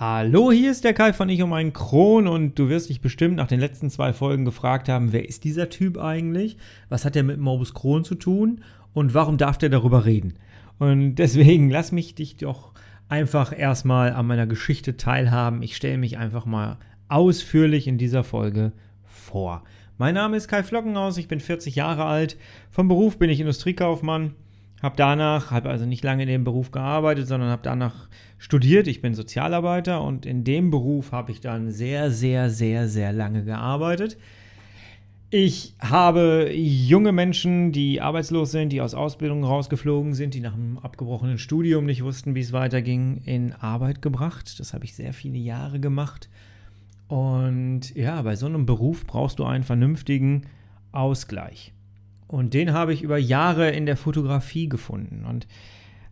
Hallo, hier ist der Kai von Ich um einen Kron und du wirst dich bestimmt nach den letzten zwei Folgen gefragt haben, wer ist dieser Typ eigentlich? Was hat er mit Morbus Kron zu tun? Und warum darf der darüber reden? Und deswegen lass mich dich doch einfach erstmal an meiner Geschichte teilhaben. Ich stelle mich einfach mal ausführlich in dieser Folge vor. Mein Name ist Kai Flockenhaus, ich bin 40 Jahre alt. Vom Beruf bin ich Industriekaufmann habe danach, habe also nicht lange in dem Beruf gearbeitet, sondern habe danach studiert. Ich bin Sozialarbeiter und in dem Beruf habe ich dann sehr, sehr, sehr, sehr lange gearbeitet. Ich habe junge Menschen, die arbeitslos sind, die aus Ausbildung rausgeflogen sind, die nach einem abgebrochenen Studium nicht wussten, wie es weiterging, in Arbeit gebracht. Das habe ich sehr viele Jahre gemacht. Und ja, bei so einem Beruf brauchst du einen vernünftigen Ausgleich. Und den habe ich über Jahre in der Fotografie gefunden und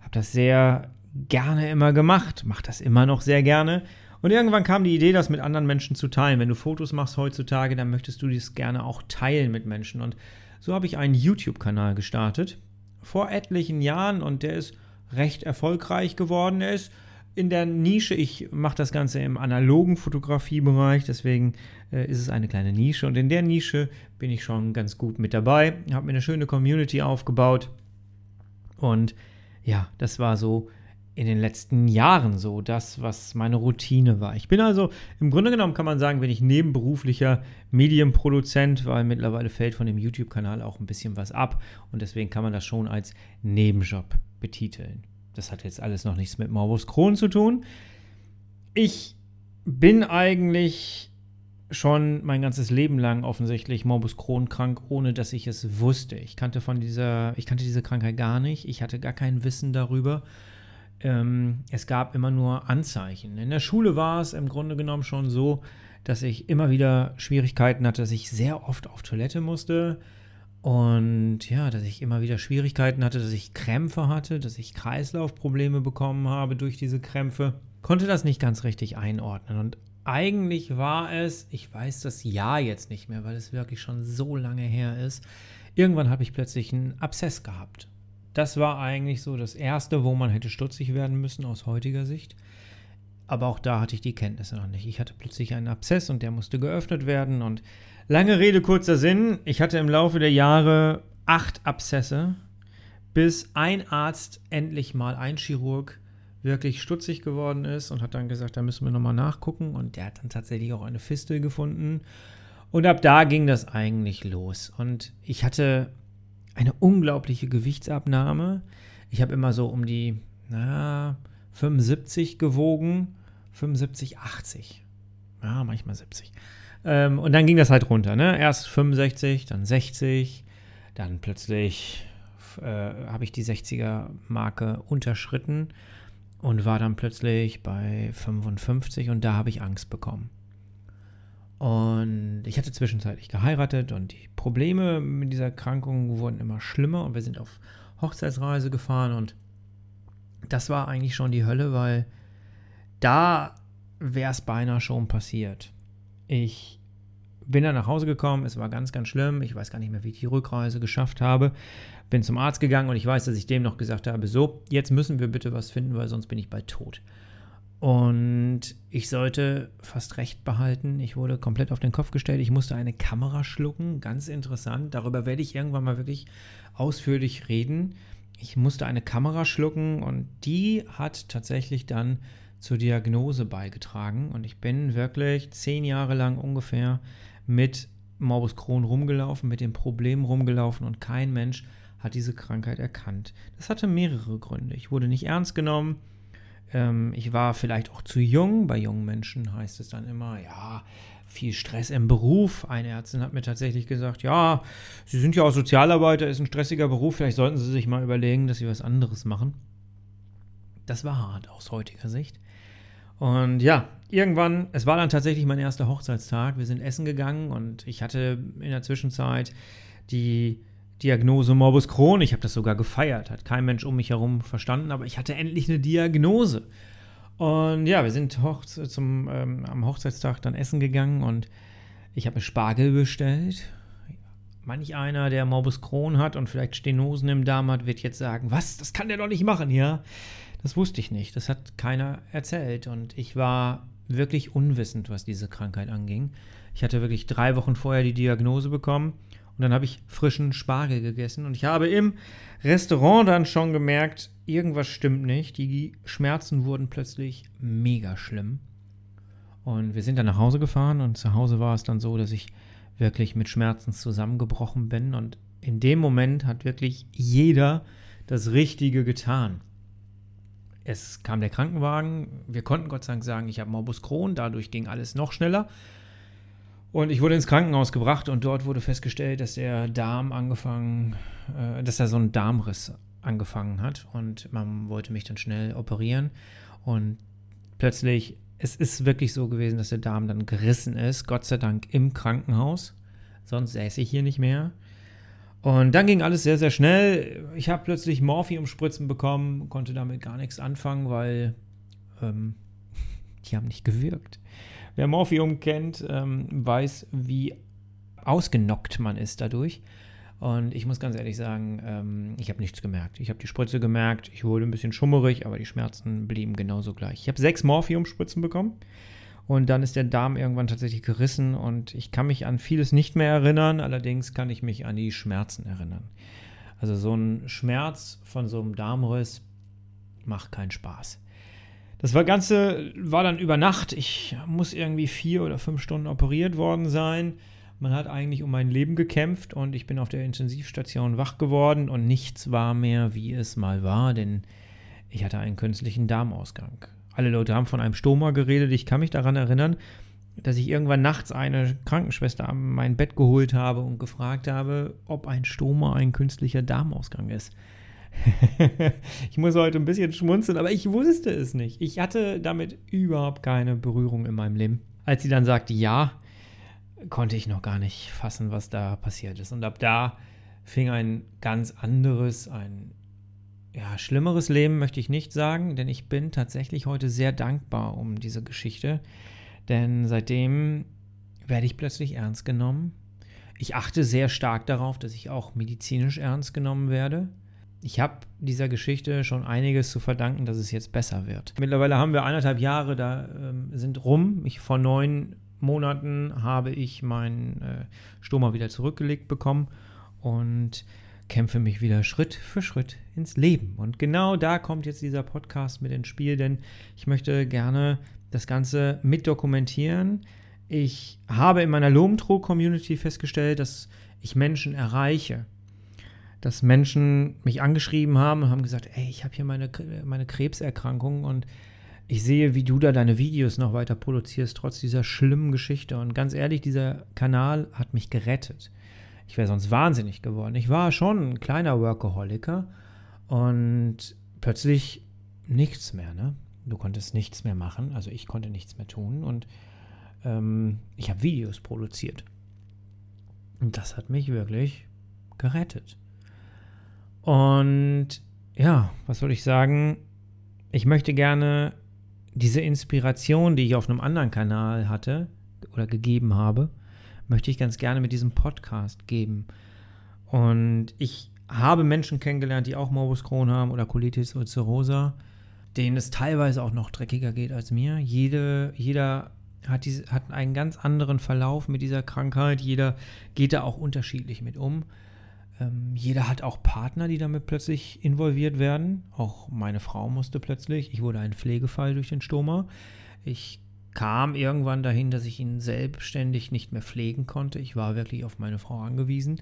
habe das sehr gerne immer gemacht, mache das immer noch sehr gerne. Und irgendwann kam die Idee, das mit anderen Menschen zu teilen. Wenn du Fotos machst heutzutage, dann möchtest du das gerne auch teilen mit Menschen. Und so habe ich einen YouTube-Kanal gestartet vor etlichen Jahren und der ist recht erfolgreich geworden. Er ist in der Nische. Ich mache das Ganze im analogen Fotografiebereich, deswegen äh, ist es eine kleine Nische. Und in der Nische bin ich schon ganz gut mit dabei. Habe mir eine schöne Community aufgebaut. Und ja, das war so in den letzten Jahren so das, was meine Routine war. Ich bin also, im Grunde genommen kann man sagen, bin ich nebenberuflicher Medienproduzent, weil mittlerweile fällt von dem YouTube-Kanal auch ein bisschen was ab und deswegen kann man das schon als Nebenjob betiteln. Das hat jetzt alles noch nichts mit Morbus Crohn zu tun. Ich bin eigentlich schon mein ganzes Leben lang offensichtlich Morbus Crohn krank, ohne dass ich es wusste. Ich kannte von dieser, ich kannte diese Krankheit gar nicht. Ich hatte gar kein Wissen darüber. Ähm, es gab immer nur Anzeichen. In der Schule war es im Grunde genommen schon so, dass ich immer wieder Schwierigkeiten hatte, dass ich sehr oft auf Toilette musste, und ja, dass ich immer wieder Schwierigkeiten hatte, dass ich Krämpfe hatte, dass ich Kreislaufprobleme bekommen habe durch diese Krämpfe. Konnte das nicht ganz richtig einordnen. Und eigentlich war es, ich weiß das Jahr jetzt nicht mehr, weil es wirklich schon so lange her ist. Irgendwann habe ich plötzlich einen Abszess gehabt. Das war eigentlich so das Erste, wo man hätte stutzig werden müssen aus heutiger Sicht. Aber auch da hatte ich die Kenntnisse noch nicht. Ich hatte plötzlich einen Abszess und der musste geöffnet werden. Und lange Rede, kurzer Sinn. Ich hatte im Laufe der Jahre acht Abszesse, bis ein Arzt endlich mal, ein Chirurg, wirklich stutzig geworden ist und hat dann gesagt, da müssen wir nochmal nachgucken. Und der hat dann tatsächlich auch eine Fistel gefunden. Und ab da ging das eigentlich los. Und ich hatte eine unglaubliche Gewichtsabnahme. Ich habe immer so um die na, 75 gewogen 75, 80. Ja, manchmal 70. Ähm, und dann ging das halt runter. Ne? Erst 65, dann 60, dann plötzlich äh, habe ich die 60er-Marke unterschritten und war dann plötzlich bei 55 und da habe ich Angst bekommen. Und ich hatte zwischenzeitlich geheiratet und die Probleme mit dieser Erkrankung wurden immer schlimmer und wir sind auf Hochzeitsreise gefahren und das war eigentlich schon die Hölle, weil da wäre es beinahe schon passiert. Ich bin dann nach Hause gekommen, es war ganz, ganz schlimm. Ich weiß gar nicht mehr, wie ich die Rückreise geschafft habe. Bin zum Arzt gegangen und ich weiß, dass ich dem noch gesagt habe: So, jetzt müssen wir bitte was finden, weil sonst bin ich bald tot. Und ich sollte fast recht behalten. Ich wurde komplett auf den Kopf gestellt. Ich musste eine Kamera schlucken. Ganz interessant. Darüber werde ich irgendwann mal wirklich ausführlich reden. Ich musste eine Kamera schlucken und die hat tatsächlich dann zur Diagnose beigetragen. Und ich bin wirklich zehn Jahre lang ungefähr mit Morbus Crohn rumgelaufen, mit dem Problem rumgelaufen und kein Mensch hat diese Krankheit erkannt. Das hatte mehrere Gründe. Ich wurde nicht ernst genommen. Ähm, ich war vielleicht auch zu jung. Bei jungen Menschen heißt es dann immer, ja, viel Stress im Beruf. Eine Ärztin hat mir tatsächlich gesagt, ja, Sie sind ja auch Sozialarbeiter, ist ein stressiger Beruf, vielleicht sollten Sie sich mal überlegen, dass Sie was anderes machen. Das war hart aus heutiger Sicht. Und ja, irgendwann, es war dann tatsächlich mein erster Hochzeitstag. Wir sind essen gegangen und ich hatte in der Zwischenzeit die Diagnose Morbus Crohn. Ich habe das sogar gefeiert, hat kein Mensch um mich herum verstanden, aber ich hatte endlich eine Diagnose. Und ja, wir sind hoch zum, ähm, am Hochzeitstag dann essen gegangen und ich habe mir Spargel bestellt. Manch einer, der Morbus Crohn hat und vielleicht Stenosen im Darm hat, wird jetzt sagen, was, das kann der doch nicht machen, ja? Das wusste ich nicht. Das hat keiner erzählt. Und ich war wirklich unwissend, was diese Krankheit anging. Ich hatte wirklich drei Wochen vorher die Diagnose bekommen und dann habe ich frischen Spargel gegessen und ich habe im Restaurant dann schon gemerkt, irgendwas stimmt nicht. Die Schmerzen wurden plötzlich mega schlimm. Und wir sind dann nach Hause gefahren und zu Hause war es dann so, dass ich wirklich mit Schmerzen zusammengebrochen bin. Und in dem Moment hat wirklich jeder das Richtige getan. Es kam der Krankenwagen. Wir konnten Gott sei Dank sagen, ich habe Morbus Crohn. Dadurch ging alles noch schneller. Und ich wurde ins Krankenhaus gebracht und dort wurde festgestellt, dass der Darm angefangen, äh, dass er so einen Darmriss angefangen hat. Und man wollte mich dann schnell operieren. Und plötzlich, es ist wirklich so gewesen, dass der Darm dann gerissen ist. Gott sei Dank im Krankenhaus. Sonst säße ich hier nicht mehr. Und dann ging alles sehr, sehr schnell. Ich habe plötzlich Morphiumspritzen bekommen, konnte damit gar nichts anfangen, weil ähm, die haben nicht gewirkt. Wer Morphium kennt, ähm, weiß, wie ausgenockt man ist dadurch. Und ich muss ganz ehrlich sagen, ähm, ich habe nichts gemerkt. Ich habe die Spritze gemerkt, ich wurde ein bisschen schummerig, aber die Schmerzen blieben genauso gleich. Ich habe sechs Morphiumspritzen bekommen. Und dann ist der Darm irgendwann tatsächlich gerissen und ich kann mich an vieles nicht mehr erinnern, allerdings kann ich mich an die Schmerzen erinnern. Also so ein Schmerz von so einem Darmriss macht keinen Spaß. Das Ganze war dann über Nacht. Ich muss irgendwie vier oder fünf Stunden operiert worden sein. Man hat eigentlich um mein Leben gekämpft und ich bin auf der Intensivstation wach geworden und nichts war mehr, wie es mal war, denn ich hatte einen künstlichen Darmausgang alle Leute haben von einem Stoma geredet. Ich kann mich daran erinnern, dass ich irgendwann nachts eine Krankenschwester an mein Bett geholt habe und gefragt habe, ob ein Stoma ein künstlicher Darmausgang ist. ich muss heute ein bisschen schmunzeln, aber ich wusste es nicht. Ich hatte damit überhaupt keine Berührung in meinem Leben. Als sie dann sagte ja, konnte ich noch gar nicht fassen, was da passiert ist. Und ab da fing ein ganz anderes, ein ja, schlimmeres Leben möchte ich nicht sagen, denn ich bin tatsächlich heute sehr dankbar um diese Geschichte. Denn seitdem werde ich plötzlich ernst genommen. Ich achte sehr stark darauf, dass ich auch medizinisch ernst genommen werde. Ich habe dieser Geschichte schon einiges zu verdanken, dass es jetzt besser wird. Mittlerweile haben wir eineinhalb Jahre, da ähm, sind rum. Ich, vor neun Monaten habe ich meinen äh, Stoma wieder zurückgelegt bekommen und kämpfe mich wieder Schritt für Schritt ins Leben. Und genau da kommt jetzt dieser Podcast mit ins Spiel, denn ich möchte gerne das Ganze mitdokumentieren. Ich habe in meiner Lomtro-Community festgestellt, dass ich Menschen erreiche. Dass Menschen mich angeschrieben haben und haben gesagt, ey, ich habe hier meine, meine Krebserkrankung und ich sehe, wie du da deine Videos noch weiter produzierst, trotz dieser schlimmen Geschichte. Und ganz ehrlich, dieser Kanal hat mich gerettet. Ich wäre sonst wahnsinnig geworden. Ich war schon ein kleiner Workaholiker und plötzlich nichts mehr. Ne? Du konntest nichts mehr machen, also ich konnte nichts mehr tun und ähm, ich habe Videos produziert. Und das hat mich wirklich gerettet. Und ja, was soll ich sagen? Ich möchte gerne diese Inspiration, die ich auf einem anderen Kanal hatte oder gegeben habe, möchte ich ganz gerne mit diesem Podcast geben. Und ich habe Menschen kennengelernt, die auch Morbus Crohn haben oder Colitis ulcerosa, denen es teilweise auch noch dreckiger geht als mir. Jede, jeder hat, diese, hat einen ganz anderen Verlauf mit dieser Krankheit. Jeder geht da auch unterschiedlich mit um. Ähm, jeder hat auch Partner, die damit plötzlich involviert werden. Auch meine Frau musste plötzlich. Ich wurde ein Pflegefall durch den Stoma. Ich kam irgendwann dahin, dass ich ihn selbstständig nicht mehr pflegen konnte. Ich war wirklich auf meine Frau angewiesen.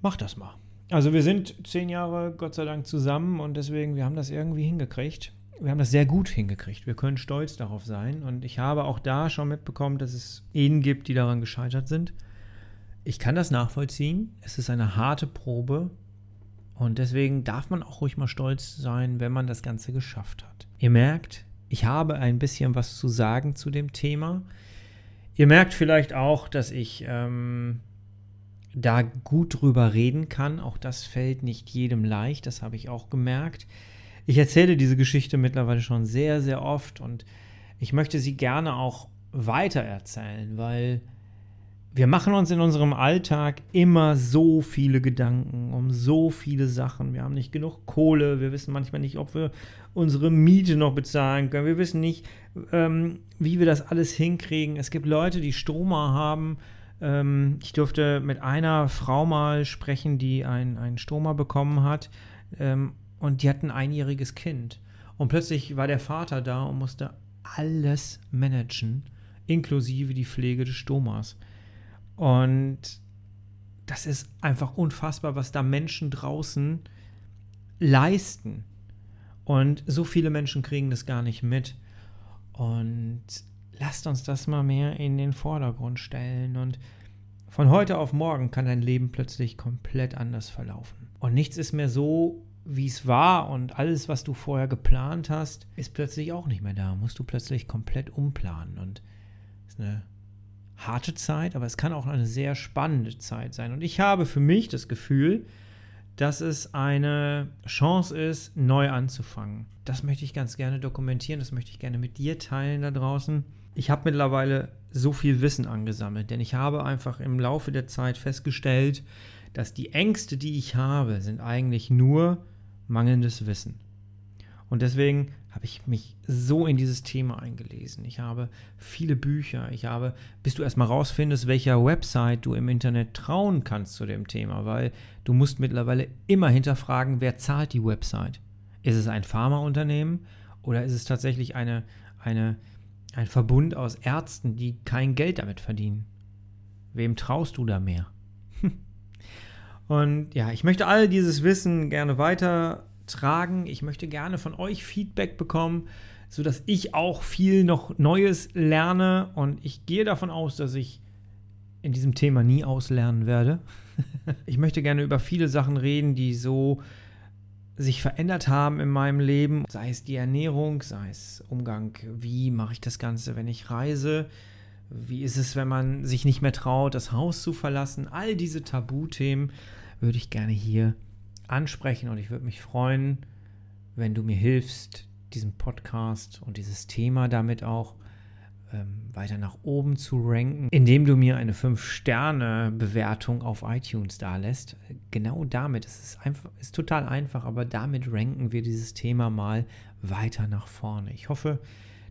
Mach das mal. Also wir sind zehn Jahre Gott sei Dank zusammen und deswegen, wir haben das irgendwie hingekriegt. Wir haben das sehr gut hingekriegt. Wir können stolz darauf sein. Und ich habe auch da schon mitbekommen, dass es Ehen gibt, die daran gescheitert sind. Ich kann das nachvollziehen. Es ist eine harte Probe. Und deswegen darf man auch ruhig mal stolz sein, wenn man das Ganze geschafft hat. Ihr merkt, ich habe ein bisschen was zu sagen zu dem Thema. Ihr merkt vielleicht auch, dass ich ähm, da gut drüber reden kann. Auch das fällt nicht jedem leicht, das habe ich auch gemerkt. Ich erzähle diese Geschichte mittlerweile schon sehr, sehr oft und ich möchte sie gerne auch weiter erzählen, weil wir machen uns in unserem Alltag immer so viele Gedanken um so viele Sachen. Wir haben nicht genug Kohle, wir wissen manchmal nicht, ob wir unsere Miete noch bezahlen können, wir wissen nicht, ähm, wie wir das alles hinkriegen. Es gibt Leute, die Stoma haben. Ähm, ich durfte mit einer Frau mal sprechen, die ein, ein Stoma bekommen hat ähm, und die hat ein einjähriges Kind. Und plötzlich war der Vater da und musste alles managen, inklusive die Pflege des Stomas. Und das ist einfach unfassbar, was da Menschen draußen leisten. Und so viele Menschen kriegen das gar nicht mit. Und lasst uns das mal mehr in den Vordergrund stellen. Und von heute auf morgen kann dein Leben plötzlich komplett anders verlaufen. Und nichts ist mehr so, wie es war. Und alles, was du vorher geplant hast, ist plötzlich auch nicht mehr da. Musst du plötzlich komplett umplanen. Und das ist eine harte Zeit, aber es kann auch eine sehr spannende Zeit sein. Und ich habe für mich das Gefühl, dass es eine Chance ist, neu anzufangen. Das möchte ich ganz gerne dokumentieren, das möchte ich gerne mit dir teilen da draußen. Ich habe mittlerweile so viel Wissen angesammelt, denn ich habe einfach im Laufe der Zeit festgestellt, dass die Ängste, die ich habe, sind eigentlich nur mangelndes Wissen. Und deswegen habe ich mich so in dieses Thema eingelesen. Ich habe viele Bücher. Ich habe, bis du erstmal rausfindest, welcher Website du im Internet trauen kannst zu dem Thema, weil du musst mittlerweile immer hinterfragen, wer zahlt die Website. Ist es ein Pharmaunternehmen oder ist es tatsächlich eine, eine, ein Verbund aus Ärzten, die kein Geld damit verdienen? Wem traust du da mehr? Und ja, ich möchte all dieses Wissen gerne weiter tragen. Ich möchte gerne von euch Feedback bekommen, sodass ich auch viel noch Neues lerne. Und ich gehe davon aus, dass ich in diesem Thema nie auslernen werde. ich möchte gerne über viele Sachen reden, die so sich verändert haben in meinem Leben, sei es die Ernährung, sei es Umgang, wie mache ich das Ganze, wenn ich reise, wie ist es, wenn man sich nicht mehr traut, das Haus zu verlassen, all diese Tabuthemen würde ich gerne hier ansprechen und ich würde mich freuen, wenn du mir hilfst, diesen Podcast und dieses Thema damit auch ähm, weiter nach oben zu ranken, indem du mir eine 5-Sterne-Bewertung auf iTunes da lässt. Genau damit, es ist, einfach, ist total einfach, aber damit ranken wir dieses Thema mal weiter nach vorne. Ich hoffe,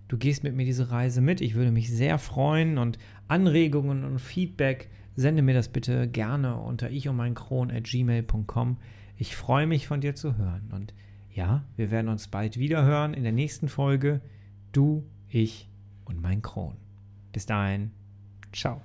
du gehst mit mir diese Reise mit. Ich würde mich sehr freuen und Anregungen und Feedback sende mir das bitte gerne unter ich und mein Kron at gmail.com. Ich freue mich von dir zu hören. Und ja, wir werden uns bald wieder hören in der nächsten Folge. Du, ich und mein Kron. Bis dahin, ciao.